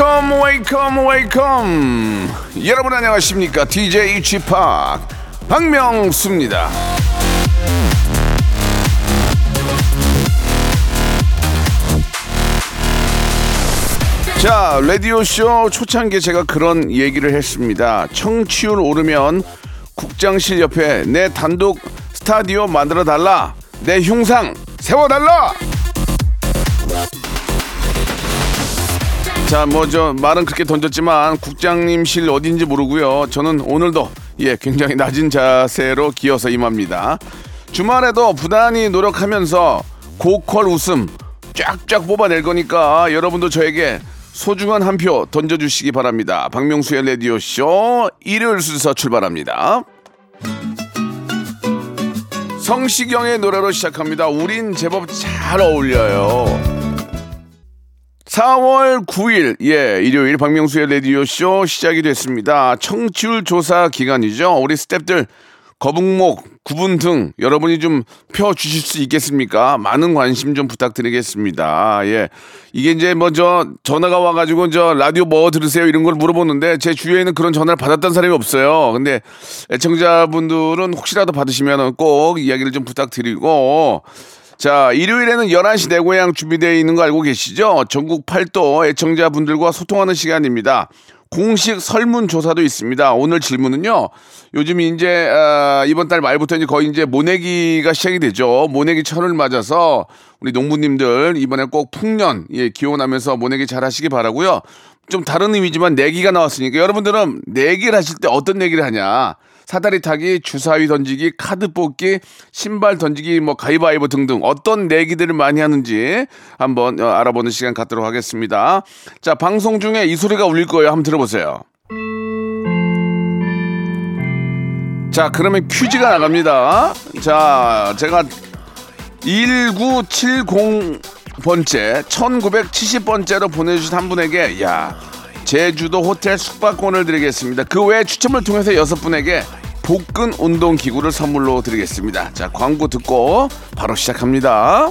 Wake up wake up wake up 여러분 안녕하십니까 DJ P 박명수입니다. 자, 라디오쇼 초창기에 제가 그런 얘기를 했습니다. 청취율 오르면 국장실 옆에 내 단독 스타디오 만들어 달라. 내 흉상 세워달라. 자, 뭐 저 말은 그렇게 던졌지만 국장님실 어딘지 모르고요. 저는 오늘도 예, 굉장히 낮은 자세로 기어서 임합니다. 주말에도 부단히 노력하면서 고퀄 웃음 쫙쫙 뽑아낼 거니까 여러분도 저에게 소중한 한 표 던져주시기 바랍니다. 박명수의 라디오 쇼 일요일 순서 출발합니다. 성시경의 노래로 시작합니다. 우린 제법 잘 어울려요. 4월 9일, 예, 일요일 박명수의 라디오쇼 시작이 됐습니다. 청취율 조사 기간이죠. 우리 스탭들 거북목, 구분 등 여러분이 좀 펴 주실 수 있겠습니까? 많은 관심 좀 부탁드리겠습니다. 예. 이게 이제 뭐 저 전화가 와가지고 저 라디오 뭐 들으세요? 이런 걸 물어보는데 제 주위에는 그런 전화를 받았던 사람이 없어요. 근데 애청자분들은 혹시라도 받으시면 꼭 이야기를 좀 부탁드리고 자, 일요일에는 11시 내 고향 준비되어 있는 거 알고 계시죠? 전국 팔도 애청자분들과 소통하는 시간입니다. 공식 설문조사도 있습니다. 오늘 질문은요. 요즘 이제 아, 이번 달 말부터 이제 거의 이제 모내기가 시작이 되죠. 모내기 철을 맞아서 우리 농부님들 이번에 꼭 풍년 예, 기원하면서 모내기 잘 하시기 바라고요. 좀 다른 의미지만 내기가 나왔으니까 여러분들은 내기를 하실 때 어떤 내기를 하냐? 사다리 타기, 주사위 던지기, 카드 뽑기, 신발 던지기, 뭐 가위바위보 등등 어떤 내기들을 많이 하는지 한번 어, 알아보는 시간 갖도록 하겠습니다. 자, 방송 중에 이 소리가 울릴 거예요. 한번 들어보세요. 자, 그러면 퀴즈가 나갑니다. 자, 제가 1970번째, 1970번째로 보내주신 한 분에게, 야, 제주도 호텔 숙박권을 드리겠습니다. 그 외에 추첨을 통해서 여섯 분에게 복근 운동 기구를 선물로 드리겠습니다. 자, 광고 듣고 바로 시작합니다.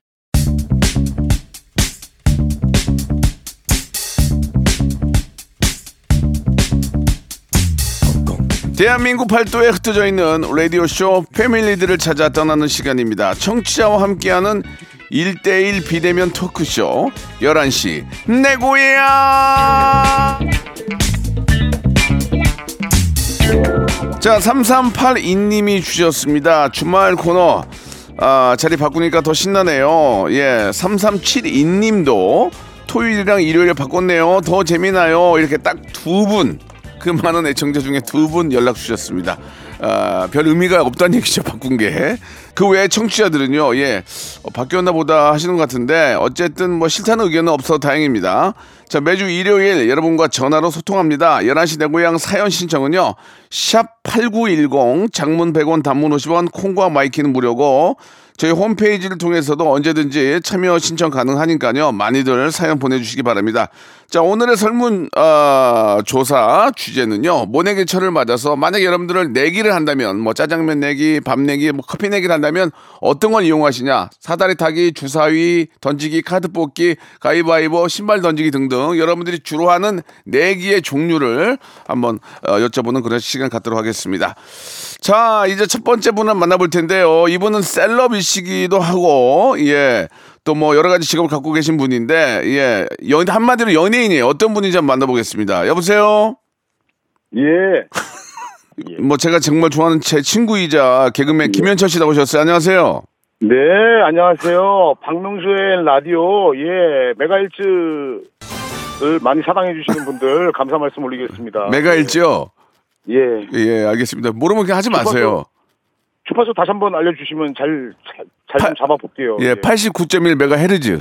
대한민국 팔도에 흩어져 있는 라디오쇼 패밀리들을 찾아 떠나는 시간입니다. 청취자와 함께하는 1대1 비대면 토크쇼 11시 내 고향 자 3382님이 주셨습니다. 주말 코너 아, 자리 바꾸니까 더 신나네요. 예 3372님도 토요일이랑 일요일에 바꿨네요. 더 재미나요. 이렇게 딱 두 분 그 많은 애청자 중에 두 분 연락 주셨습니다. 아, 별 의미가 없다는 얘기죠, 바꾼 게. 그 외에 청취자들은요, 예, 어, 바뀌었나 보다 하시는 것 같은데, 어쨌든 뭐 싫다는 의견은 없어 다행입니다. 자, 매주 일요일 여러분과 전화로 소통합니다. 11시 내 고향 사연 신청은요, 샵8910, 장문 100원, 단문 50원, 콩과 마이케이는 무료고, 저희 홈페이지를 통해서도 언제든지 참여 신청 가능하니까요. 많이들 사연 보내주시기 바랍니다. 자, 오늘의 설문 어, 조사 주제는요. 모내기 철을 맞아서 만약 여러분들을 내기를 한다면 뭐 짜장면 내기, 밥 내기, 뭐 커피 내기를 한다면 어떤 걸 이용하시냐? 사다리 타기, 주사위, 던지기, 카드 뽑기, 가위바위보, 신발 던지기 등등 여러분들이 주로 하는 내기의 종류를 한번 어, 여쭤보는 그런 시간 갖도록 하겠습니다. 자, 이제 첫 번째 분을 만나볼 텐데요. 이분은 셀럽이시기도 하고, 예. 또 뭐 여러 가지 직업을 갖고 계신 분인데, 예. 연, 한마디로 연예인이에요. 어떤 분인지 한번 만나보겠습니다. 여보세요? 예. 뭐 제가 정말 좋아하는 제 친구이자 개그맨 김현철 씨 나오셨어요. 안녕하세요. 네, 안녕하세요. 박명수의 라디오, 예, 메가일즈를 많이 사랑해 주시는 분들, 감사 말씀 올리겠습니다. 메가일지요? 예. 예, 알겠습니다. 모르면 그냥 하지 마세요. 주파수 다시 한번 알려주시면 잘, 잘, 좀 잡아볼게요. 예, 89.1 메가헤르츠.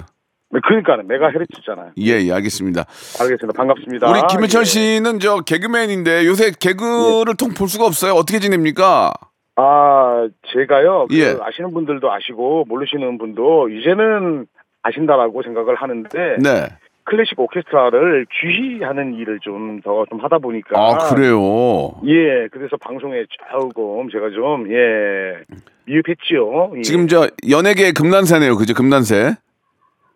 그러니까는 메가 헤르츠잖아요. 예, 예, 알겠습니다. 알겠습니다. 반갑습니다. 우리 김현철 예. 씨는 저 개그맨인데 요새 개그를 통볼 수가 없어요. 어떻게 지냅니까? 아, 제가요. 그 예. 아시는 분들도 아시고 모르시는 분도 이제는 아신다라고 생각을 하는데 네. 클래식 오케스트라를 주시하는 일을 좀 더 좀 하다 보니까 아, 그래요. 예, 그래서 방송에 조금 제가 좀 예, 미흡했지요. 예. 지금 저 연예계 금난새네요. 그죠? 금난새.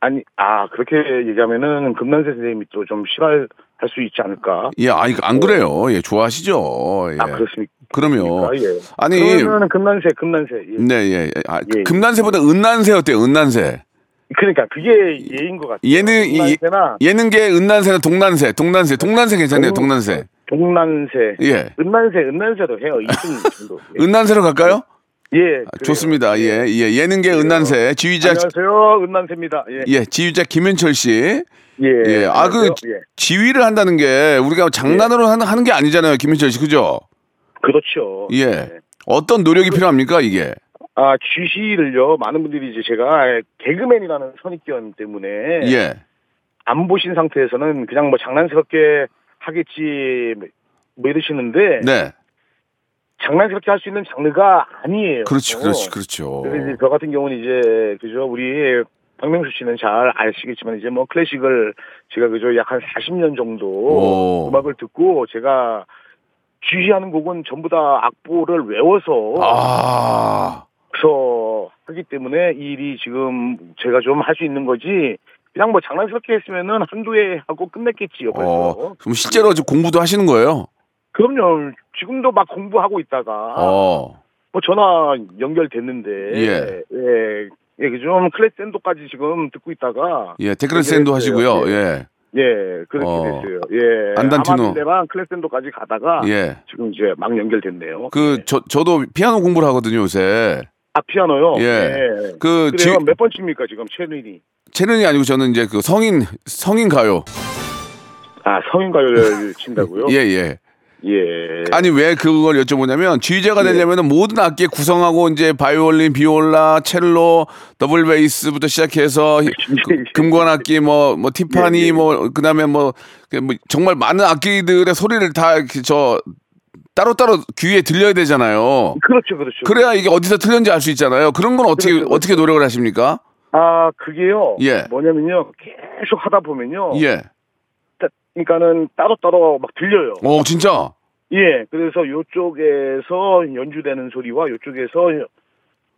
아니 아 그렇게 얘기하면은 금난세 선생님이 또 좀 싫어할 수 있지 않을까? 예, 아니 안 그래요. 예, 좋아하시죠. 예. 아 그렇습니까? 그러면 아, 예. 아니 그러면은 금난세 금난세 예. 네, 예. 아, 예. 금난새보다 은난새 어때요? 은난새. 그러니까 그게 예인 것 같아요. 이- 금난세나 예능계 은난새는 동난새, 동난새, 동난새 괜찮네요. 동- 동난새. 동난세, 예. 은난세, 은난세도 해요. 이승 정도. 예. 은난새로 갈까요? 예, 그래요. 좋습니다. 예, 예. 예능계 은난새 지휘자 안녕하세요, 은난세입니다. 예, 예, 지휘자 김현철 씨. 예, 예. 아, 그 안녕하세요. 예. 지휘를 한다는 게 우리가 장난으로 하는, 하는 게 아니잖아요. 김현철 씨. 그죠? 그렇죠. 예. 어떤 노력이 필요합니까, 이게? 아, GC를요, 많은 분들이 이제 제가 개그맨이라는 선입견 때문에 예. 안 보신 상태에서는 그냥 뭐 장난스럽게 하겠지 뭐 이러시는데 네. 장난스럽게 할 수 있는 장르가 아니에요. 그렇죠. 그렇죠. 그렇죠. 그래서 이제 저 같은 경우는 이제 그죠 우리 박명수 씨는 잘 아시겠지만 이제 뭐 클래식을 제가 그죠 약한 40년 정도 오. 음악을 듣고 제가 주시하는 곡은 전부 다 악보를 외워서 아. 그래서 하기 때문에 이 일이 지금 제가 좀 할 수 있는 거지 그냥 뭐 장난스럽게 했으면은 한두 해 하고 끝냈겠지요. 어. 그럼 실제로 지금 공부도 하시는 거예요? 그럼요. 지금도 막 공부하고 있다가 어. 뭐 전화 연결됐는데 예. 예, 예, 그좀 클래스 샌도까지 지금 듣고 있다가 예, 연결했어요. 하시고요. 예. 예, 그렇게 어. 됐어요. 예. 안단티노. 클래스 샌도까지 가다가 예. 지금 이제 막 연결됐네요. 그, 저, 저도 피아노 공부를 하거든요, 요새. 아 피아노요. 예. 그, 그래요. 지, 몇번 칩니까 지금 채널이? 체능이 아니고 저는 이제 그 성인, 성인 가요. 아 성인 가요를 친다고요? 예, 예. 예. 아니 왜 그걸 여쭤보냐면 지휘자가 되려면 모든 악기 구성하고 이제 바이올린, 비올라, 첼로, 더블 베이스부터 시작해서 그- 금관 악기 뭐뭐 티파니 예, 예. 뭐 그다음에 뭐, 그뭐 정말 많은 악기들의 소리를 다 저 따로따로 귀에 들려야 되잖아요. 그렇죠, 그렇죠. 그래야 이게 어디서 틀렸는지 알 수 있잖아요. 그런 건 어떻게 그렇죠, 그렇죠. 어떻게 노력을 하십니까? 아 그게요. 예. 뭐냐면요. 계속 하다 보면요. 예. 그러니까는 따로 따로 막 들려요. 어 진짜. 예, 그래서 요쪽에서 연주되는 소리와 요쪽에서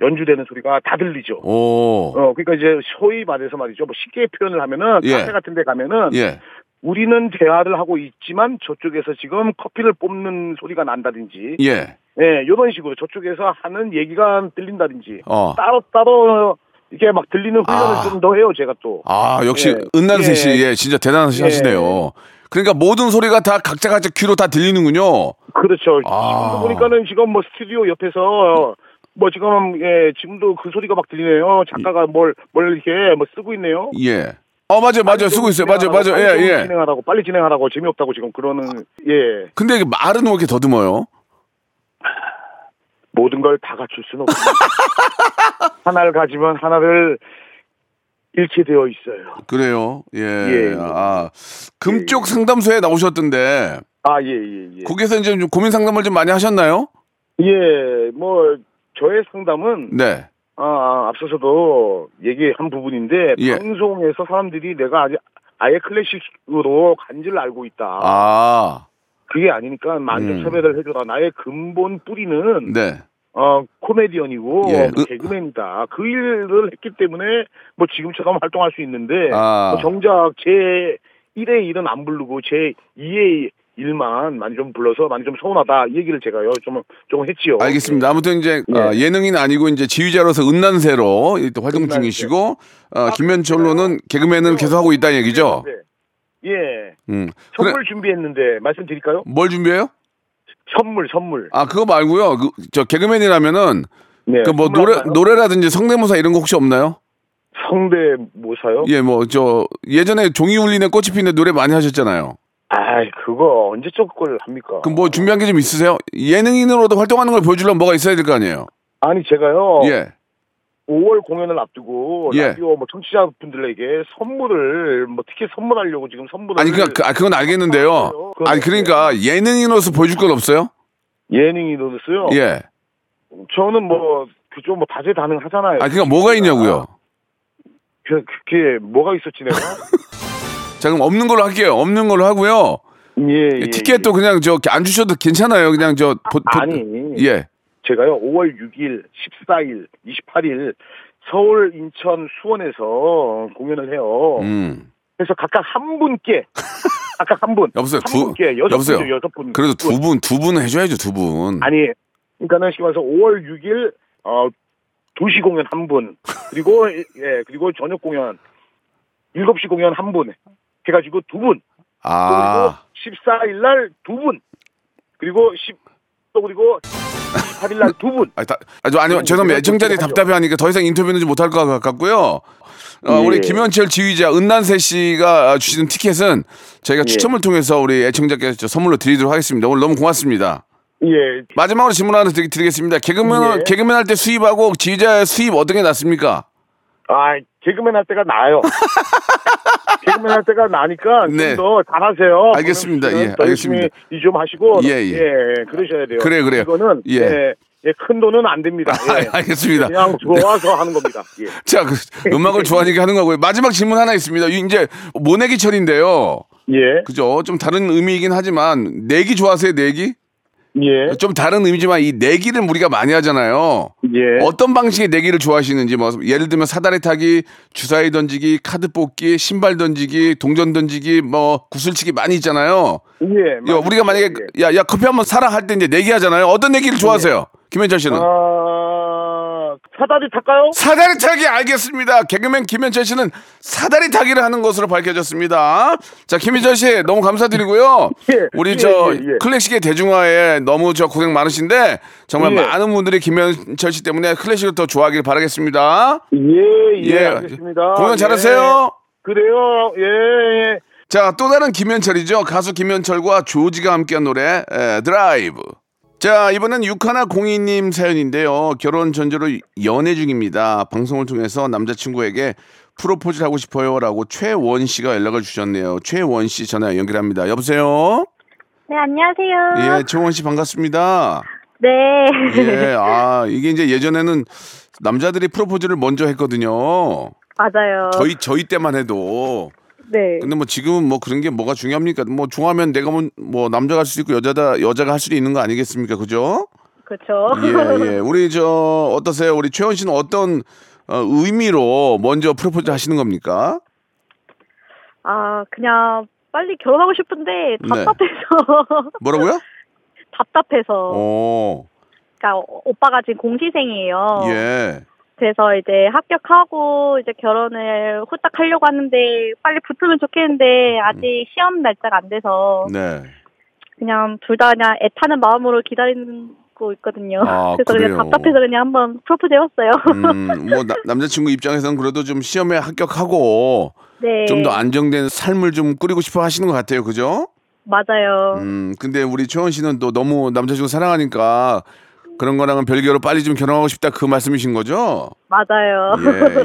연주되는 소리가 다 들리죠. 오. 어, 그러니까 이제 소위 말해서 말이죠. 뭐 쉽게 표현을 하면은 예. 카페 같은 데 가면은 예. 우리는 대화를 하고 있지만 저쪽에서 지금 커피를 뽑는 소리가 난다든지 예. 예, 이런 식으로 저쪽에서 하는 얘기가 들린다든지 어. 따로 따로 이렇게 막 들리는 훈련을 아. 좀더 해요, 제가 또. 아, 역시 예. 은난세 씨, 예. 예, 진짜 대단하시 예. 하시네요. 그러니까 모든 소리가 다 각자 각자 귀로 다 들리는군요. 그렇죠. 아. 지금도 보니까는 지금 뭐 스튜디오 옆에서 뭐 지금 예 지금도 그 소리가 막 들리네요. 작가가 뭘 뭘 이렇게 뭐 쓰고 있네요. 예. 어, 맞아요, 맞아요. 쓰고 있어요. 맞아요, 맞아요. 빨리 예, 좀 예. 진행하라고 빨리 진행하라고 재미없다고 지금 그러는 예 근데 이게 말은 왜 이렇게 더듬어요? 모든 걸 다 갖출 수는 없습니다. 하나를 가지면 하나를 잃게 되어 있어요. 그래요. 예. 예, 예. 아, 금쪽 상담소에 나오셨던데, 아 예 예 예. 거기서 이제 좀 고민 상담을 좀 많이 하셨나요? 예, 뭐 저의 상담은 네. 아, 앞서서도 얘기한 부분인데 예. 방송에서 사람들이 내가 아직 아예 클래식으로 간지를 알고 있다. 아, 그게 아니니까 만족 음. 섭외를 해줘라. 나의 근본 뿌리는 네. 어 코미디언이고 예. 뭐 개그맨이다. 그 일을 했기 때문에 뭐 지금처럼 활동할 수 있는데 아. 뭐 정작 제 1의 일은 안 부르고 제 2의 일만 많이 좀 불러서 많이 좀 서운하다 이 얘기를 제가요 좀좀 했지요. 알겠습니다. 아무튼 이제 예. 어, 예능인 아니고 이제 지휘자로서 은난새로 또 활동 은난새. 중이시고 어, 김현철로는 개그맨을 계속 하고 있다는 얘기죠. 네. 예. 음. 그래, 선물 준비했는데 말씀드릴까요? 뭘 준비해요? 선물 선물. 아 그거 말고요. 그, 저 개그맨이라면은 네. 그 뭐 노래 할까요? 노래라든지 성대모사 이런 거 혹시 없나요? 성대모사요? 예, 뭐 저 예전에 종이 울리는 꽃이 피는 노래 많이 하셨잖아요. 아이 그거 언제적 걸 합니까? 그럼 뭐 준비한 게 좀 있으세요? 예능인으로도 활동하는 걸 보여주려면 뭐가 있어야 될 거 아니에요? 아니 제가요. 예. 5월 공연을 앞두고 예. 라디오 뭐 청취자분들에게 선물을 뭐 티켓 선물하려고 지금 선물을 아니 그그 그건 알겠는데요. 아니 그러니까 예능인으로서 보여줄 건 없어요? 예능인으로서요. 예. 저는 뭐 그죠 뭐 다재다능하잖아요. 아 그러니까 뭐가 있냐고요? 그, 그게 뭐가 있었지 내가? 자 그럼 없는 걸로 할게요. 없는 걸로 하고요. 예, 예, 티켓도 그냥 저 안 주셔도 괜찮아요. 그냥 저 보, 보- 아니. 예. 제가요 5월 6일, 14일, 28일 서울, 인천, 수원에서 공연을 해요. 음. 그래서 각각 한 분께 각각 한 분. 여보세요. 한 두 분께 여섯 여보세요. 분이죠, 여섯 분. 그래도 두 분 두 분은 해줘야죠 두 분. 아니, 그러니까는 쉽게 말해서 5월 6일 어 2시 공연 한 분. 그리고 예, 그리고 저녁 공연 7시 공연 한 분. 해 가지고 두 분. 아. 그리고 14일 날 두 분. 그리고 10, 또 그리고 28일 날 두 분. 아니, 다, 아니, 아니 죄송합니다. 애청자들이 하죠. 답답해 하니까 더 이상 인터뷰는 좀 못할 것 같고요. 어, 예. 우리 김현철 지휘자 은난세 씨가 주시는 티켓은 저희가 예. 추첨을 통해서 우리 애청자께 저 선물로 드리도록 하겠습니다. 오늘 너무 고맙습니다. 예. 마지막으로 질문 하나 드리, 드리겠습니다. 개그맨 예. 개그맨 할 때 수입하고 지휘자의 수입 어떤 게 낫습니까? 아, 개그맨 할 때가 나아요. 개그맨 할 때가 나니까 네. 좀더 잘하세요. 알겠습니다. 예, 더 알겠습니다. 일좀 하시고 예, 예. 그러셔야 돼요. 그래요, 그래요. 이거는 예. 예. 예, 큰 돈은 안 됩니다. 예. 아, 알겠습니다. 그냥 좋아서 하는 겁니다. 예. 자, 그, 음악을 좋아하니까 하는 거고요. 마지막 질문 하나 있습니다. 이 이제 모내기철인데요. 예. 그죠? 좀 다른 의미이긴 하지만 내기 좋아하세요, 내기? 예. 좀 다른 의미지만 이 내기를 우리가 많이 하잖아요. 예. 어떤 방식의 내기를 좋아하시는지 뭐 예를 들면 사다리 타기, 주사위 던지기, 카드 뽑기, 신발 던지기, 동전 던지기, 뭐 구슬치기 많이 있잖아요. 예. 야, 우리가 만약에 예. 야, 야 커피 한번 사라 할 때 이제 내기 하잖아요. 어떤 내기를 좋아하세요? 김현철 씨는? 아, 사다리 탈까요? 사다리 타기 알겠습니다. 개그맨 김현철 씨는 사다리 타기를 하는 것으로 밝혀졌습니다. 자, 김현철 씨 너무 감사드리고요. 예, 우리 예, 저 예, 예. 클래식의 대중화에 너무 저 고생 많으신데 정말 예. 많은 분들이 김현철 씨 때문에 클래식을 더 좋아하길 바라겠습니다. 예, 예, 알겠습니다. 공연 잘하세요. 예. 그래요. 예, 예. 자, 또 다른 김현철이죠. 가수 김현철과 조지가 함께한 노래 에, 드라이브. 자, 이번엔 육하나 공이님 사연인데요. 결혼 전제로 연애 중입니다. 방송을 통해서 남자친구에게 프로포즈를 하고 싶어요라고 최원 씨가 연락을 주셨네요. 최원 씨 전화 연결합니다. 여보세요? 네, 안녕하세요. 예, 최원 씨 반갑습니다. 네. 예, 아, 이게 이제 예전에는 남자들이 프로포즈를 먼저 했거든요. 맞아요. 저희 저희 때만 해도 네. 근데 뭐 지금은 뭐 그런 게 뭐가 중요합니까? 뭐 좋아하면 내가 뭐, 뭐 남자가 할수 있고 여자다 여자가 할 수도 있는 거 아니겠습니까? 그죠? 그렇죠. 예, 예. 우리 저 어떠세요? 우리 최원 씨는 어떤 어, 의미로 먼저 프로포즈 하시는 겁니까? 아, 그냥 빨리 결혼하고 싶은데 네. 답답해서. 뭐라고요? 답답해서. 어, 그러니까 오- 오빠가 지금 공시생이에요. 예. 그래서 이제 합격하고 이제 결혼을 후딱 하려고 하는데 빨리 붙으면 좋겠는데 아직 시험 날짜가 안 돼서 네. 그냥 둘 다 그냥 애타는 마음으로 기다리고 있거든요. 아, 그래서 그래요? 그냥 답답해서 그냥 한번 프로포즈 해봤어요. 음, 뭐 나- 남자친구 입장에서는 그래도 좀 시험에 합격하고 네. 좀 더 안정된 삶을 좀 꾸리고 싶어 하시는 것 같아요. 그죠? 맞아요. 음, 근데 우리 최원 씨는 또 너무 남자친구 사랑하니까 그런 거랑은 별개로 빨리 좀 결혼하고 싶다 그 말씀이신 거죠? 맞아요.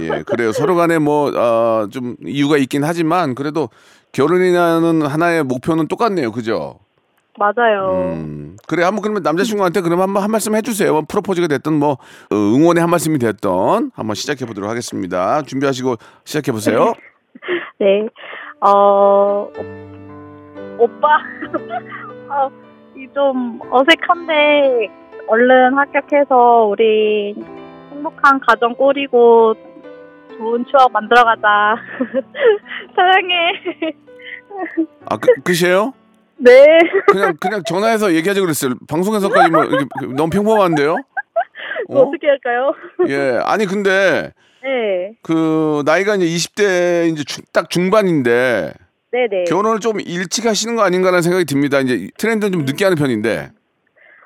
예, 예. 그래요. 서로 간에 뭐, 어, 좀 이유가 있긴 하지만 그래도 결혼이라는 하나의 목표는 똑같네요. 그죠? 맞아요. 음. 그래, 한번 그러면 남자친구한테 그럼 한번 한 말씀 해주세요. 뭐 프로포즈가 됐든 뭐, 어, 응원의 한 말씀이 됐던 한번 시작해 보도록 하겠습니다. 준비하시고 시작해 보세요. 네. 어, 오- 오빠. 어, 이좀 어색한데, 얼른 합격해서 우리 행복한 가정 꾸리고 좋은 추억 만들어가자. 사랑해. 아, 그, 끝이에요? 네. 그냥, 그냥 전화해서 얘기하자 그랬어요. 방송에서까지 뭐, 이렇게 너무 평범한데요? 어? 어떻게 할까요? 예. 아니, 근데 네. 그, 나이가 이제 20대 이제 중- 딱 중반인데, 네네. 결혼을 좀 일찍 하시는 거 아닌가라는 생각이 듭니다. 이제 트렌드는 좀 늦게 하는 편인데.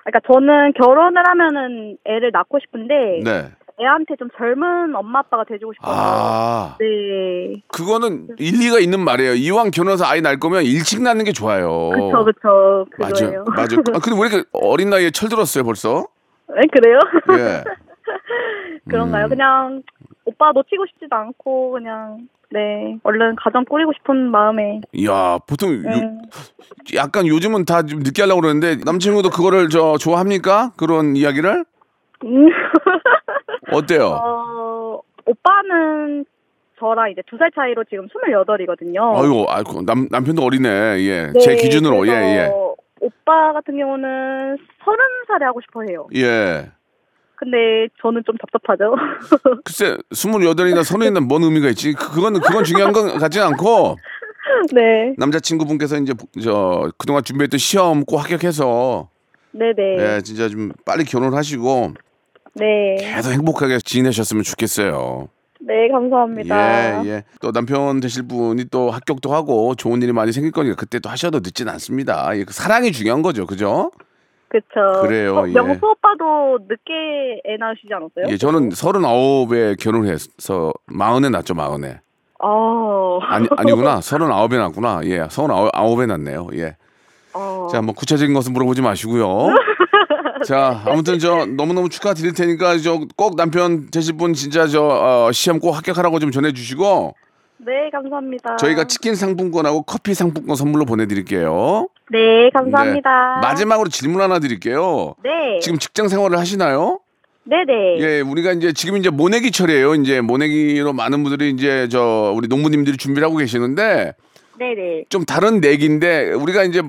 그러니까 저는 결혼을 하면은 애를 낳고 싶은데, 네. 애한테 좀 젊은 엄마 아빠가 돼주고 싶어요. 아, 네. 그거는 일리가 있는 말이에요. 이왕 결혼해서 아이 낳을 거면 일찍 낳는 게 좋아요. 그쵸, 그쵸. 맞아요. 맞아요. 아, 근데 왜 이렇게 어린 나이에 철들었어요, 벌써? 네, 그래요? 예. 그런가요? 음. 그냥 오빠 놓치고 싶지도 않고 그냥 네 얼른 가정 꾸리고 싶은 마음에 이야, 보통 요- 네. 약간 요즘은 다 좀 늦게 하려고 그러는데 남친구도 그거를 저 좋아합니까? 그런 이야기를? 음. 어때요? 어, 오빠는 저랑 이제 두 살 차이로 지금 28이거든요. 아이고, 아이고, 남, 남편도 어리네. 예. 제 기준으로, 예, 예. 오빠 같은 경우는 30살에 하고 싶어 해요. 예. 근데 저는 좀 답답하죠. 글쎄, 스물여덟이나 서른이나 뭔 의미가 있지? 그- 그건, 그건 중요한 건 같지 않고, 네. 남자친구분께서 이제, 저, 그동안 준비했던 시험 꼭 합격해서, 네네. 예, 진짜 좀 빨리 결혼하시고, 네. 계속 행복하게 지내셨으면 좋겠어요. 네, 감사합니다. 예, 예. 또 남편 되실 분이 또 합격도 하고 좋은 일이 많이 생길 거니까 그때 또 하셔도 늦진 않습니다. 예, 그 사랑이 중요한 거죠. 그죠? 그쵸. 그래요, 어, 예. 명수 오빠도 늦게 애 낳으시지 않았어요? 예, 저는 서른아홉에 결혼해서 마흔에 낳죠, 마흔에. 아. 아니, 아니구나. 서른아홉에 낳구나. 예, 서른아홉에 낳네요. 예. 어. 자, 뭐 구체적인 것은 물어보지 마시고요. 자, 아무튼 저 너무너무 축하드릴 테니까 저 꼭 남편 되실 분 진짜 저 어, 시험 꼭 합격하라고 좀 전해주시고 네, 감사합니다. 저희가 치킨 상품권하고 커피 상품권 선물로 보내드릴게요. 네, 감사합니다. 네. 마지막으로 질문 하나 드릴게요. 네. 지금 직장 생활을 하시나요? 네네. 예, 우리가 이제 지금 이제 모내기철이에요. 이제 모내기로 많은 분들이 이제 저 우리 농부님들이 준비를 하고 계시는데 네네. 좀 다른 내기인데 우리가 이제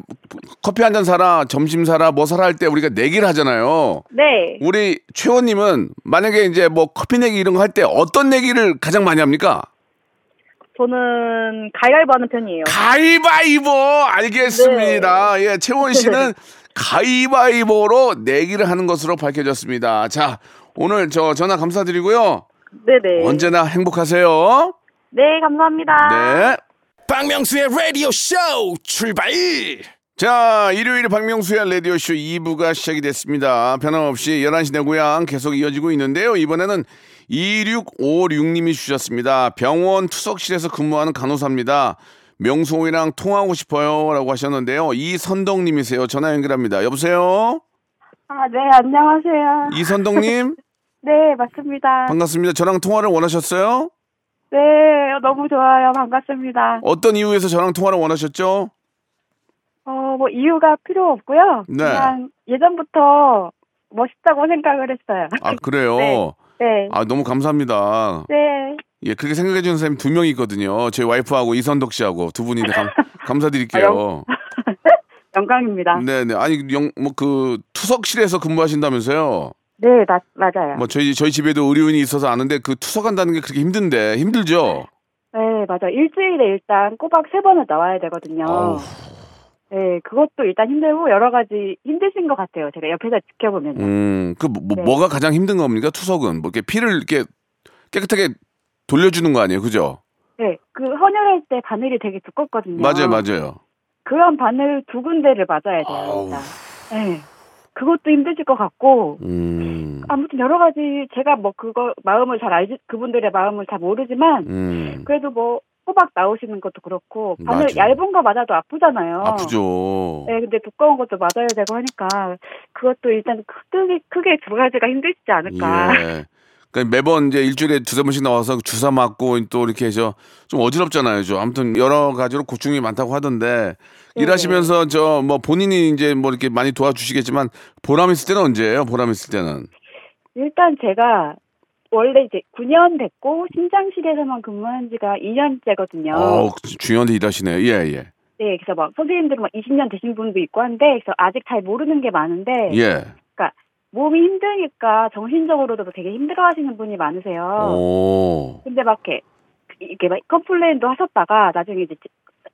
커피 한 잔 사라, 점심 사라, 뭐 사라 할 때 우리가 내기를 하잖아요. 네. 우리 최원님은 만약에 이제 뭐 커피 내기 이런 거 할 때 어떤 내기를 가장 많이 합니까? 저는 가위바위보 하는 편이에요. 가위바위보 알겠습니다. 예, 채원 씨는 가위바위보로 내기를 하는 것으로 밝혀졌습니다. 자, 오늘 저 전화 감사드리고요. 네네. 언제나 행복하세요. 네, 감사합니다. 네. 박명수의 라디오 쇼 출발 자, 일요일 박명수의 라디오쇼 2부가 시작이 됐습니다. 변함없이 11시 내 고향 계속 이어지고 있는데요. 이번에는 2656님이 주셨습니다. 병원 투석실에서 근무하는 간호사입니다. 명수호이랑 통화하고 싶어요. 라고 하셨는데요. 이선덕님이세요. 전화 연결합니다. 여보세요? 아, 네, 안녕하세요. 이선덕님? 네, 맞습니다. 반갑습니다. 저랑 통화를 원하셨어요? 네, 너무 좋아요. 반갑습니다. 어떤 이유에서 저랑 통화를 원하셨죠? 어, 뭐, 이유가 필요 없고요. 네. 그냥 예전부터 멋있다고 생각을 했어요. 아, 그래요? 네. 네. 아, 너무 감사합니다. 네. 예, 그렇게 생각해 주는 사람이 두 명이 있거든요. 제 와이프하고 이선덕 씨하고 두 분이 감, 감사드릴게요. 영광입니다. 네, 네. 아니, 영, 뭐, 그, 투석실에서 근무하신다면서요? 네, 나, 맞아요. 뭐, 저희, 저희 집에도 의료인이 있어서 아는데 그 투석한다는 게 그렇게 힘든데, 힘들죠? 네, 맞아요. 일주일에 일단 꼬박 세 번은 나와야 되거든요. 아우. 네, 그것도 일단 힘들고 여러 가지 힘드신 것 같아요. 제가 옆에서 지켜보면요. 음, 그, 뭐, 네. 뭐가 가장 힘든 겁니까? 투석은? 뭐, 이렇게 피를 이렇게 깨끗하게 돌려주는 거 아니에요? 그죠? 네, 그 헌혈할 때 바늘이 되게 두껍거든요. 맞아요, 맞아요. 그런 바늘 두 군데를 맞아야 돼요. 네, 그것도 힘드실 것 같고 음, 아무튼 여러 가지 제가 뭐 그거 마음을 잘 알지 그분들의 마음을 잘 모르지만 음. 그래도 뭐 호박 나오시는 것도 그렇고 바늘 맞아요. 얇은 거 맞아도 아프잖아요. 아프죠. 네, 근데 두꺼운 것도 맞아야 되고 하니까 그것도 일단 크게 크게 두 가지가 힘들지 않을까. 예. 그러니까 매번 이제 일주일에 두세 번씩 나와서 주사 맞고 또 이렇게 해서 좀 어지럽잖아요. 좀 아무튼 여러 가지로 고충이 많다고 하던데 네. 일하시면서 저 뭐 본인이 이제 뭐 이렇게 많이 도와주시겠지만 보람 있을 때는 언제예요? 보람 있을 때는 일단 제가 원래 이제 9년 됐고 신장실에서만 근무한 지가 2년째거든요. 어 중요한데 일하시네요. 예 예. 네, 그래서 막 선생님들은 막 20년 되신 분도 있고 한데, 그래서 아직 잘 모르는 게 많은데, 예. 몸이 힘드니까 정신적으로도 되게 힘들어하시는 분이 많으세요. 오. 근데 막 이렇게 이렇게 막 컴플레인도 하셨다가 나중에 이제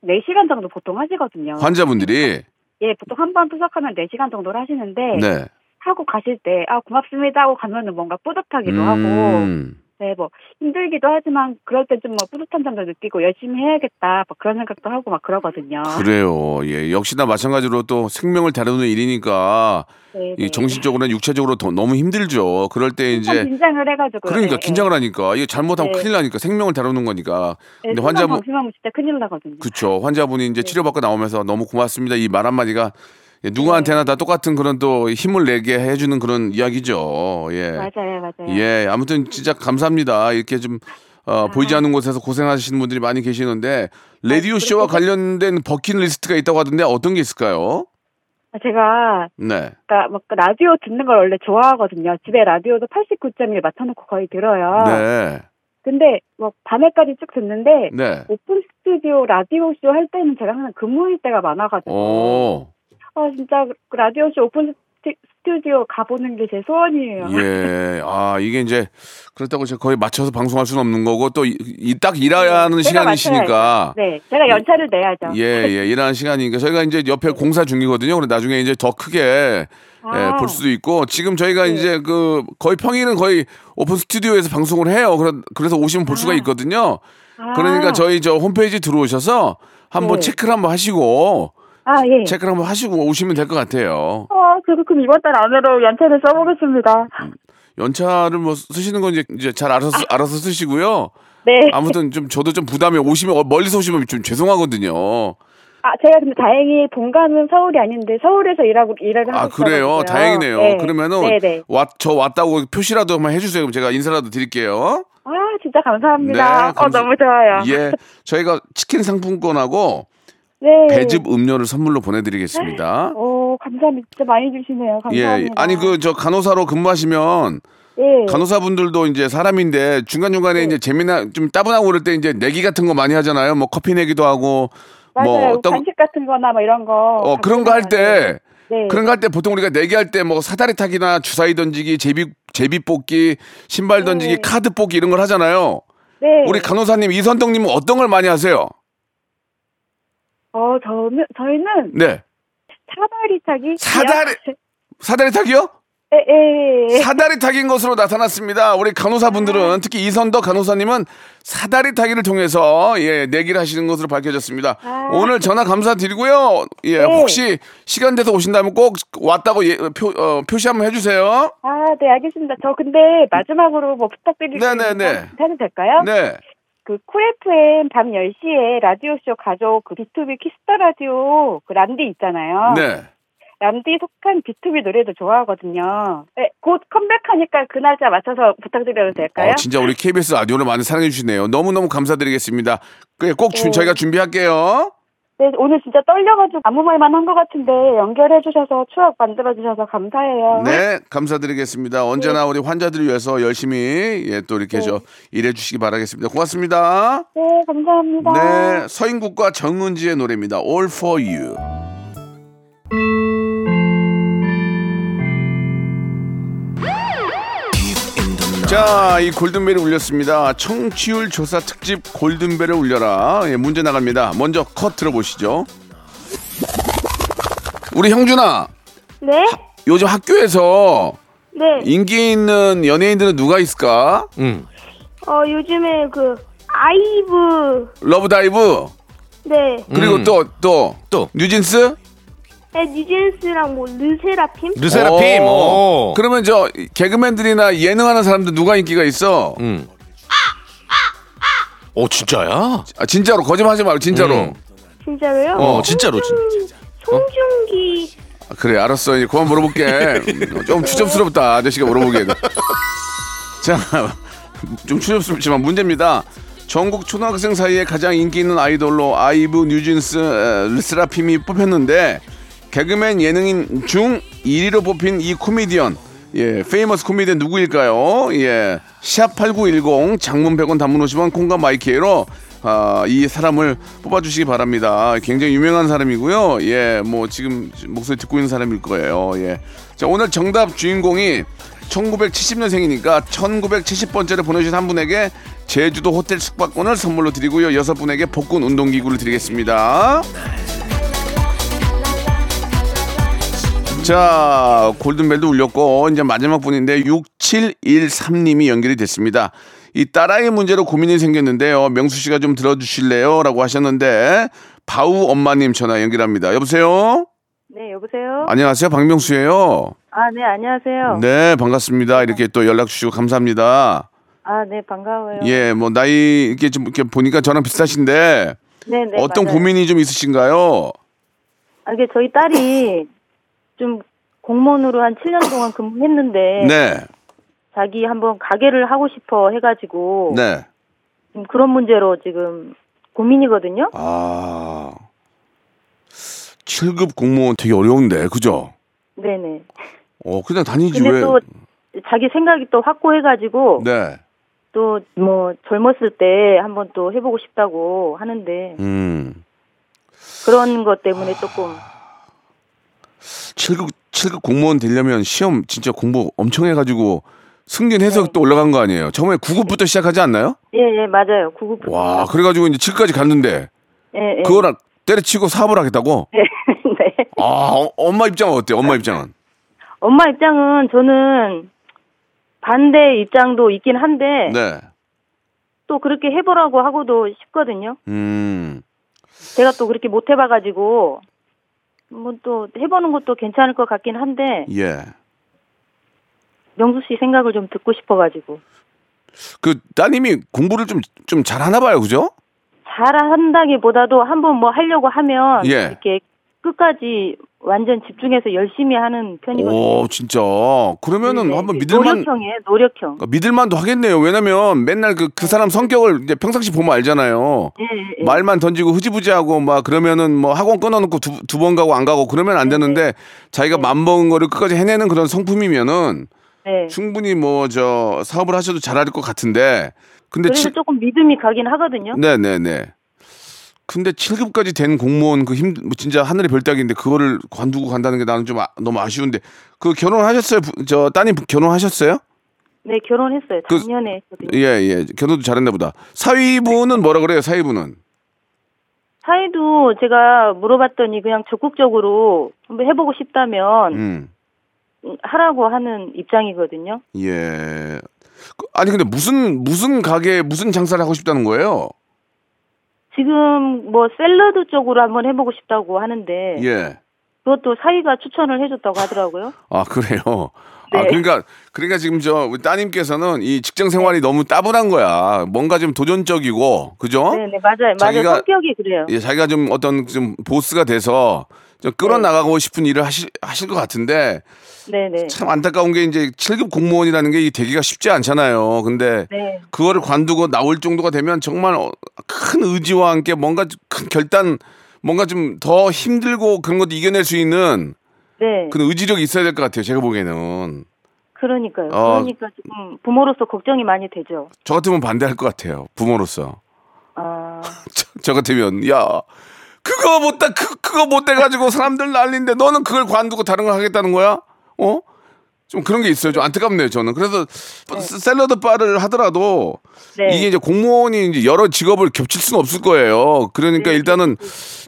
4시간 정도 보통 하시거든요. 환자분들이 예, 보통 한 번 투석하면 4시간 정도를 하시는데 네. 하고 가실 때 아 고맙습니다 하고 가면은 뭔가 뿌듯하기도 하고 음. 네, 뭐 힘들기도 하지만 그럴 때 좀 뭐 뿌듯한 점도 느끼고 열심히 해야겠다 뭐 그런 생각도 하고 막 그러거든요. 그래요. 예, 역시나 마찬가지로 또 생명을 다루는 일이니까 네, 이 네. 정신적으로나 육체적으로 더 너무 힘들죠. 그럴 때 이제 긴장을 해가지고 그러니까 긴장을 하니까 이게 잘못하면 네. 큰일 나니까 생명을 다루는 거니까. 근데 환자분 진짜 큰일 나거든요. 그쵸 환자분이 네. 이제 치료받고 나오면서 너무 고맙습니다 이 말 한마디가 예, 누구한테나 다 똑같은 그런 또 힘을 내게 해주는 그런 이야기죠. 예. 맞아요, 맞아요. 예, 아무튼 진짜 감사합니다. 이렇게 좀 어, 보이지 않는 곳에서 고생하시는 분들이 많이 계시는데 라디오 쇼와 관련된 버킷리스트가 있다고 하던데 어떤 게 있을까요? 아, 제가 네, 그러니까 막 라디오 듣는 걸 원래 좋아하거든요. 집에 라디오도 89.1 맞춰놓고 거의 들어요. 네, 근데 뭐 밤에까지 쭉 듣는데 네. 오픈 스튜디오 라디오 쇼 할 때는 제가 항상 근무일 때가 많아가지고 오, 어 진짜 그 라디오 쇼 오픈 스튜- 스튜디오 가보는 게 제 소원이에요. 예, 아 이게 이제 그렇다고 제가 거의 맞춰서 방송할 수는 없는 거고 또 이 딱 일해야 하는 시간이시니까. 맞춰야죠. 네, 제가 연차를 내야죠. 예, 예, 일하는 시간이니까 저희가 이제 옆에 공사 중이거든요. 그래 나중에 이제 더 크게 예, 아. 볼 수도 있고 지금 저희가 네. 이제 그 거의 평일은 거의 오픈 스튜디오에서 방송을 해요. 그래, 그래서 오시면 볼 수가 있거든요. 아. 그러니까 저희 저 홈페이지 들어오셔서 한번 네. 체크를 한번 하시고 아 예. 체크를 한번 하시고 오시면 될 것 같아요. 어, 그거 그럼 이번 달 안으로 연차를 써보겠습니다. 연차를 뭐 쓰시는 건 이제, 이제 잘 알아서 쓰- 알아서 쓰시고요. 네. 아무튼 좀 저도 좀 부담이 오시면 어, 멀리서 오시면 좀 죄송하거든요. 아, 제가 근데 다행히 본가는 서울이 아닌데 서울에서 일하고 일을 하고 아 그래요 있어가지고요. 다행이네요 네. 그러면은 네네. 왔, 저 왔다고 표시라도 한번 해주세요 그럼 제가 인사라도 드릴게요 아, 진짜 감사합니다. 네, 어, 감사- 너무 좋아요. 예 저희가 치킨 상품권하고 네. 배즙 음료를 선물로 보내드리겠습니다 오, 감사합니다. 진짜 많이 주시네요. 예 감사합니다. 아니 그 저 간호사로 근무하시면 예. 간호사분들도 이제 사람인데 중간중간에 네. 이제 재미나 좀 따분하고 그럴 때 이제 내기 같은 거 많이 하잖아요 뭐 커피 내기도 하고 맞아요. 뭐 어떤 간식 같은 거나 뭐 이런 거. 어 그런 거 할 때 네. 그런 거 할 때 보통 우리가 내기할 때 뭐 사다리 타기나 주사위 던지기 제비 제비 뽑기 신발 던지기 네. 카드 뽑기 이런 걸 하잖아요. 네. 우리 간호사님 이선덕님은 어떤 걸 많이 하세요? 어, 저는, 저희는 네 사다리 타기. 사다리- 사다리 타기요? 예, 예, 예. 사다리 타기인 것으로 나타났습니다. 우리 간호사분들은 특히 이선덕 간호사님은 사다리 타기를 통해서 예 내기를 하시는 것으로 밝혀졌습니다. 아. 오늘 전화 감사드리고요. 예 네. 혹시 시간 돼서 오신다면 꼭 왔다고 예, 표 어, 표시 한번 해주세요. 아, 네, 알겠습니다. 저 근데 마지막으로 뭐 부탁드릴 게 네네네. 해도 될까요? 네. 그 쿨FM 밤 10시에 라디오쇼 가족 그 비투비 키스 더 라디오 그 람디 있잖아요. 네. 람디 속한 B2B 노래도 좋아하거든요. 네, 곧 컴백하니까 그 날짜 맞춰서 부탁드려도 될까요? 어, 진짜 우리 KBS 라디오를 많이 사랑해 주시네요. 너무너무 감사드리겠습니다. 그래, 꼭 주- 네. 저희가 준비할게요. 네, 오늘 진짜 떨려가지고 아무 말만 한 것 같은데 연결해주셔서 추억 만들어주셔서 감사해요. 네, 감사드리겠습니다. 언제나 우리 환자들을 위해서 열심히 예, 또 이렇게 네. 저 일해 주시기 바라겠습니다. 고맙습니다. 네, 감사합니다. 네, 서인국과 정은지의 노래입니다. All for you. 자, 이 골든벨이 울렸습니다. 청취율 조사 특집 골든벨을 울려라. 예, 문제 나갑니다. 먼저 컷 들어보시죠. 우리 형준아, 네? 요즘 학교에서 네. 인기 있는 연예인들은 누가 있을까? 응. 어, 요즘에 그, 아이브. Love Dive 네. 그리고 음. 또 또 또. 뉴진스 네, 뉴진스랑 뭐, 르세라핌? 르세라핌. 오. 오. 그러면 저 개그맨들이나 예능하는 사람들 누가 인기가 있어? 응. 오 진짜야? 아, 진짜로 거짓말하지 말고 진짜로. 음. 진짜로요? 어 진짜로 진짜. 송중기. 아, 그래 알았어 이제 그만 물어볼게. 좀 추접스럽다 아저씨가 물어보기에는. 자 좀 추접스럽지만 문제입니다. 전국 초등학생 사이에 가장 인기 있는 아이돌로 아이브, 뉴진스, 에, 르세라핌이 뽑혔는데 개그맨 예능인 중 1위로 뽑힌 이 코미디언 예, famous 코미디언 누구일까요? 예, 샵8910 장문 100원 단문 50원 콩과 my K로 아, 이 사람을 뽑아주시기 바랍니다. 굉장히 유명한 사람이고요. 예, 뭐 지금 목소리 듣고 있는 사람일 거예요. 예. 자, 오늘 정답 주인공이 1970년생이니까 1970번째를 보내주신 한 분에게 제주도 호텔 숙박권을 선물로 드리고요. 여섯 분에게 복근 운동기구를 드리겠습니다. 자, 골든벨도 울렸고, 이제 마지막 분인데, 6713님이 연결이 됐습니다. 이 딸아이 문제로 고민이 생겼는데요. 명수 씨가 좀 들어주실래요? 라고 하셨는데, 바우 엄마님 전화 연결합니다. 여보세요? 네, 여보세요? 안녕하세요. 박명수예요 아, 네, 안녕하세요. 네, 반갑습니다. 이렇게 또 연락 주시고 감사합니다. 아, 네, 반가워요. 예, 뭐, 나이, 이렇게 좀, 이렇게 보니까 저랑 비슷하신데, 네, 네. 어떤 맞아요. 고민이 좀 있으신가요? 아, 이게 저희 딸이 좀 공무원으로 한 7년 동안 근무했는데 네, 자기 한번 가게를 하고 싶어 해가지고 네. 좀 그런 문제로 지금 고민이거든요. 아, 7급 공무원 되게 어려운데, 그죠? 네네. 어, 그냥 다니지 근데 왜? 또 자기 생각이 또 확고해가지고 네. 또 뭐 젊었을 때 한번 또 해보고 싶다고 하는데 음. 그런 것 때문에 조금 7급, 7급 공무원 되려면 시험 진짜 공부 엄청 해가지고 승진해서 네. 또 올라간 거 아니에요? 처음에 9급부터 시작하지 않나요? 예, 예, 맞아요. 구급. 와, 그래가지고 이제 7까지 갔는데, 예, 예. 그거랑 때려치고 사업을 하겠다고? 네. 네. 아, 어, 엄마 입장은 어때요? 엄마 입장은? 엄마 입장은 저는 반대 입장도 있긴 한데 네. 또 그렇게 해보라고 하고도 싶거든요. 음. 제가 또 그렇게 못 해봐가지고 뭐또 해보는 것도 괜찮을 것 같긴 한데 예. 명수 씨 생각을 좀 듣고 싶어가지고 그 따님이 공부를 좀, 좀 잘하나 봐요, 그죠? 잘한다기보다도 한번 뭐 하려고 하면 예. 이렇게 끝까지 완전 집중해서 열심히 하는 편이거든요. 오, 진짜. 그러면은 네, 한번 네. 믿을만, 노력형이에요, 노력형. 어, 믿을만도 하겠네요. 왜냐면 맨날 그, 그 사람 성격을 이제 평상시 보면 알잖아요. 예, 예. 말만 던지고 흐지부지하고 막 그러면은 뭐 학원 끊어놓고 두두번 가고 안 가고 그러면 안 되는데 자기가 맘먹은 거를 끝까지 해내는 그런 성품이면은 네. 충분히 뭐 저 사업을 하셔도 잘할 것 같은데 근데 그래서 칠 조금 믿음이 가긴 하거든요. 네 네 네. 근데 7급까지 된 공무원 그 힘, 뭐 진짜 하늘의 별따기인데 그거를 관두고 간다는 게 나는 좀 아- 너무 아쉬운데 그 결혼하셨어요? 부- 저 따님 결혼하셨어요? 네, 결혼했어요. 그- 작년에 했거든요. 예, 예. 결혼도 잘했나 보다. 사위분은 뭐라 그래요? 사위분은? 사이도 제가 물어봤더니 그냥 적극적으로 한번 해보고 싶다면 음. 하라고 하는 입장이거든요. 예. 그- 아니 근데 무슨 무슨 가게 무슨 장사를 하고 싶다는 거예요? 지금 뭐 샐러드 쪽으로 한번 해보고 싶다고 하는데 예. 그것도 사이가 추천을 해줬다고 하더라고요. 아 그래요. 아 네. 그러니까 그러니까 지금 저 우리 따님께서는 이 직장 생활이 너무 따분한 거야. 뭔가 좀 도전적이고 그죠? 네네 맞아요, 맞아요. 자기가- 성격이 그래요. 예, 자기가 좀 어떤 좀 보스가 돼서 좀 끌어나가고 싶은 일을 하실 하실 것 같은데 네네. 참 안타까운 게 이제 7급 공무원이라는 게 이 되기가 쉽지 않잖아요. 근데 네. 그거를 관두고 나올 정도가 되면 정말 어, 큰 의지와 함께 뭔가 큰 결단, 뭔가 좀 더 힘들고 그런 것도 이겨낼 수 있는 네. 그런 의지력이 있어야 될 것 같아요. 제가 보기에는. 그러니까요. 어. 그러니까 조금 부모로서 걱정이 많이 되죠. 저 같으면 반대할 것 같아요. 부모로서. 아, 저, 저 같으면, 야, 그거 못, 다, 그, 그거 못 돼가지고 사람들 난리인데 너는 그걸 관두고 다른 걸 하겠다는 거야? 어? 좀 그런 게 있어요. 좀 안타깝네요, 저는. 그래서 샐러드 바를 하더라도 네. 이게 이제 공무원이 이제 여러 직업을 겹칠 수는 없을 거예요. 그러니까 네. 일단은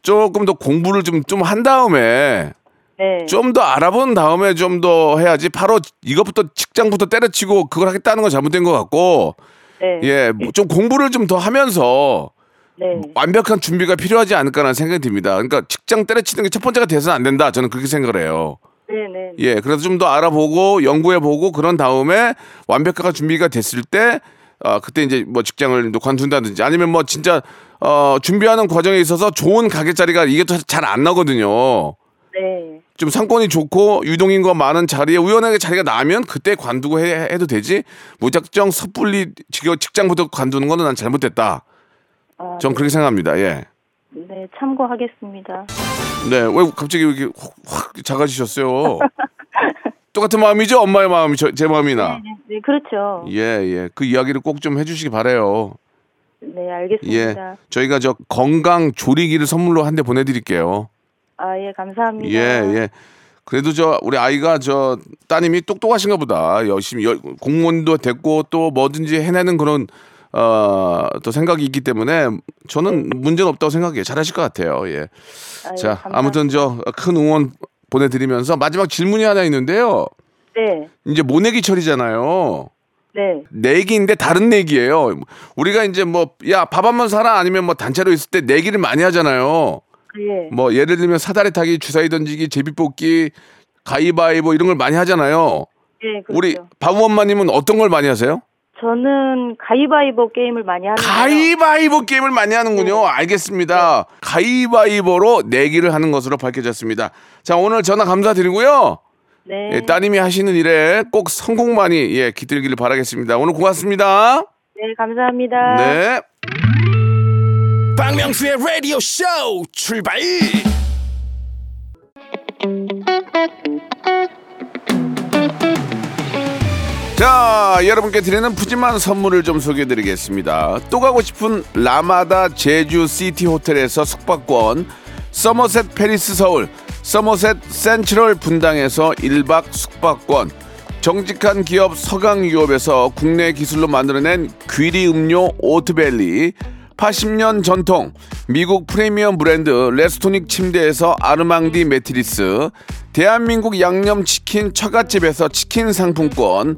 조금 더 공부를 좀, 좀 한 다음에 네. 좀더 알아본 다음에 좀 더 해야지 바로 이것부터 직장부터 때려치고 그걸 하겠다는 건 잘못된 것 같고 네. 예, 뭐좀 공부를 좀 더 하면서 네. 완벽한 준비가 필요하지 않을까라는 생각이 듭니다. 그러니까 직장 때려치는 게 첫 번째가 돼서는 안 된다. 저는 그렇게 생각을 해요. 네네. 예, 그래서 좀 더 알아보고 연구해보고 그런 다음에 완벽한 준비가 됐을 때, 아 그때 이제 뭐 직장을 또 관둔다든지 아니면 뭐 진짜 어 준비하는 과정에 있어서 좋은 가게 자리가 이게 또 잘 안 나거든요. 네. 좀 상권이 좋고 유동인구가 많은 자리에 우연하게 자리가 나면 그때 관두고 해, 해도 되지 무작정 섣불리 직- 직장부터 관두는 거는 난 잘못됐다. 아, 전 그렇게 생각합니다. 예. 네, 참고하겠습니다. 네, 왜 갑자기 이렇게 확, 확 작아지셨어요? 똑같은 마음이죠? 엄마의 마음이 저, 제 마음이나. 네, 네, 그렇죠. 예, 예. 그 이야기를 꼭 좀 해주시기 바래요. 네, 예. 알겠습니다. 저희가 저 건강 조리기를 선물로 한 대 보내드릴게요. 아, 예, 감사합니다. 예, 예. 그래도 저 우리 아이가 저 따님이 똑똑하신가 보다. 열심히 열- 공무원도 됐고 또 뭐든지 해내는 그런 어, 또 생각이 있기 때문에 저는 문제는 없다고 생각해요. 잘하실 것 같아요. 예. 아, 예, 자, 감사합니다. 아무튼 저 큰 응원 보내드리면서 마지막 질문이 하나 있는데요. 네, 이제 모내기 철이잖아요. 네. 내기인데 다른 내기예요. 우리가 이제 뭐 야 밥 한 번 사라 아니면 뭐 단체로 있을 때 내기를 많이 하잖아요. 예. 뭐 예를 들면 사다리 타기, 주사위 던지기, 제비 뽑기, 가위바위보 이런 걸 많이 하잖아요. 예, 그렇죠. 우리 박우엄마님은 어떤 걸 많이 하세요? 저는 가위바위보 게임을 많이 하는데요. 가위바위보 게임을 많이 하는군요. 알겠습니다. 가위바위보로 내기를 하는 것으로 밝혀졌습니다. 자 오늘 전화 감사드리고요. 네. 예, 따님이 하시는 일에 꼭 성공만이 예, 깃들기를 바라겠습니다. 오늘 고맙습니다. 네, 감사합니다. 네. 박명수의 라디오 쇼 출발 자, 여러분께 드리는 푸짐한 선물을 좀 소개해 드리겠습니다. 또 가고 싶은 라마다 제주 시티 호텔에서 숙박권, 서머셋 팰리스 서울, 서머셋 센트럴 분당에서 1박 숙박권, 정직한 기업 서강유업에서 국내 기술로 만들어낸 귀리 음료 오트벨리, 80년 전통 미국 프리미엄 브랜드 레스토닉 침대에서 아르망디 매트리스 대한민국 양념치킨 처갓집에서 치킨 상품권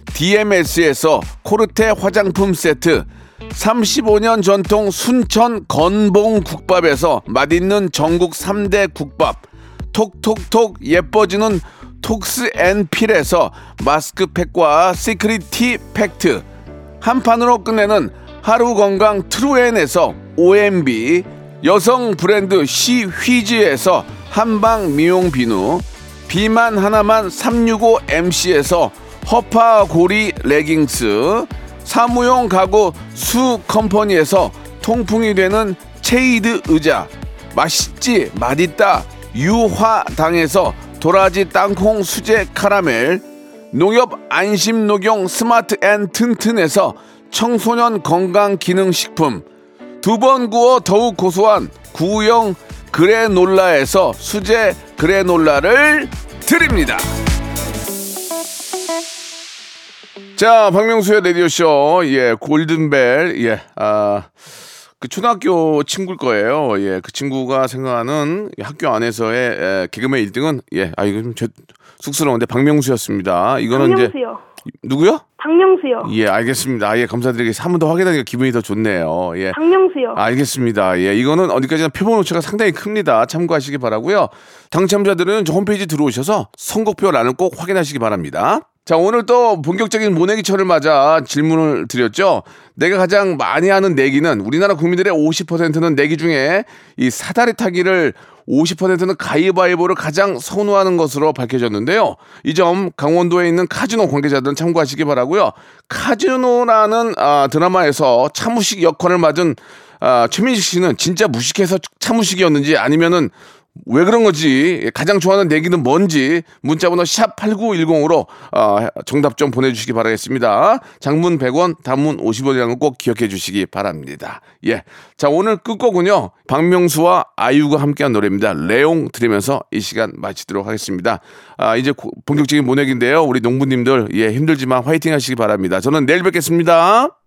DMS에서 코르테 화장품 세트 35년 전통 순천 건봉 국밥에서 맛있는 전국 3대 국밥 톡톡톡 예뻐지는 톡스 앤 필에서 마스크팩과 시크릿 티 팩트 한 판으로 끝내는 하루 건강 트루엔에서 OMB 여성 브랜드 시휘즈에서 한방 미용 비누 비만 하나만 365MC에서 허파 고리 레깅스 사무용 가구 수 컴퍼니에서 통풍이 되는 체이드 의자 맛있지 맛있다 유화당에서 도라지 땅콩 수제 카라멜 농협 안심 녹용 스마트 앤 튼튼에서 청소년 건강 기능 식품 두 번 구워 더욱 고소한 구형 그래놀라에서 수제 그래놀라를 드립니다. 자, 박명수의 라디오쇼, 예, 골든벨, 예, 아, 그 초등학교 친구일 거예요. 예, 그 친구가 생각하는 학교 안에서의 에, 개그맨 1등은, 예, 아, 이거 좀 제, 쑥스러운데, 박명수였습니다. 이거는 이제, 박명수요. 누구요? 박명수요. 예, 알겠습니다. 예, 감사드리겠습니다. 한 번 더 확인하니까 기분이 더 좋네요. 예. 박명수요. 알겠습니다. 예, 이거는 어디까지나 표본 오차가 상당히 큽니다. 참고하시기 바라고요. 당첨자들은 저 홈페이지 들어오셔서 선곡표란을 꼭 확인하시기 바랍니다. 자, 오늘 또 본격적인 모내기철을 맞아 질문을 드렸죠. 내가 가장 많이 하는 내기는 우리나라 국민들의 50%는 내기 중에 이 사다리 타기를 50%는 가위바위보를 가장 선호하는 것으로 밝혀졌는데요. 이 점 강원도에 있는 카지노 관계자들은 참고하시기 바라고요. 카지노라는 아, 드라마에서 차무식 역할을 맡은 아, 최민식 씨는 진짜 무식해서 차무식이었는지 아니면은 왜 그런 거지? 가장 좋아하는 내기는 뭔지 문자번호 샵 8910으로 어, 정답 좀 보내주시기 바라겠습니다. 장문 100원, 단문 50원이라는 거 꼭 기억해 주시기 바랍니다. 예. 자, 오늘 끝곡은요. 박명수와 아이유가 함께한 노래입니다. 레옹 들으면서 이 시간 마치도록 하겠습니다. 아, 이제 고- 본격적인 모내기인데요. 우리 농부님들 예, 힘들지만 화이팅 하시기 바랍니다. 저는 내일 뵙겠습니다.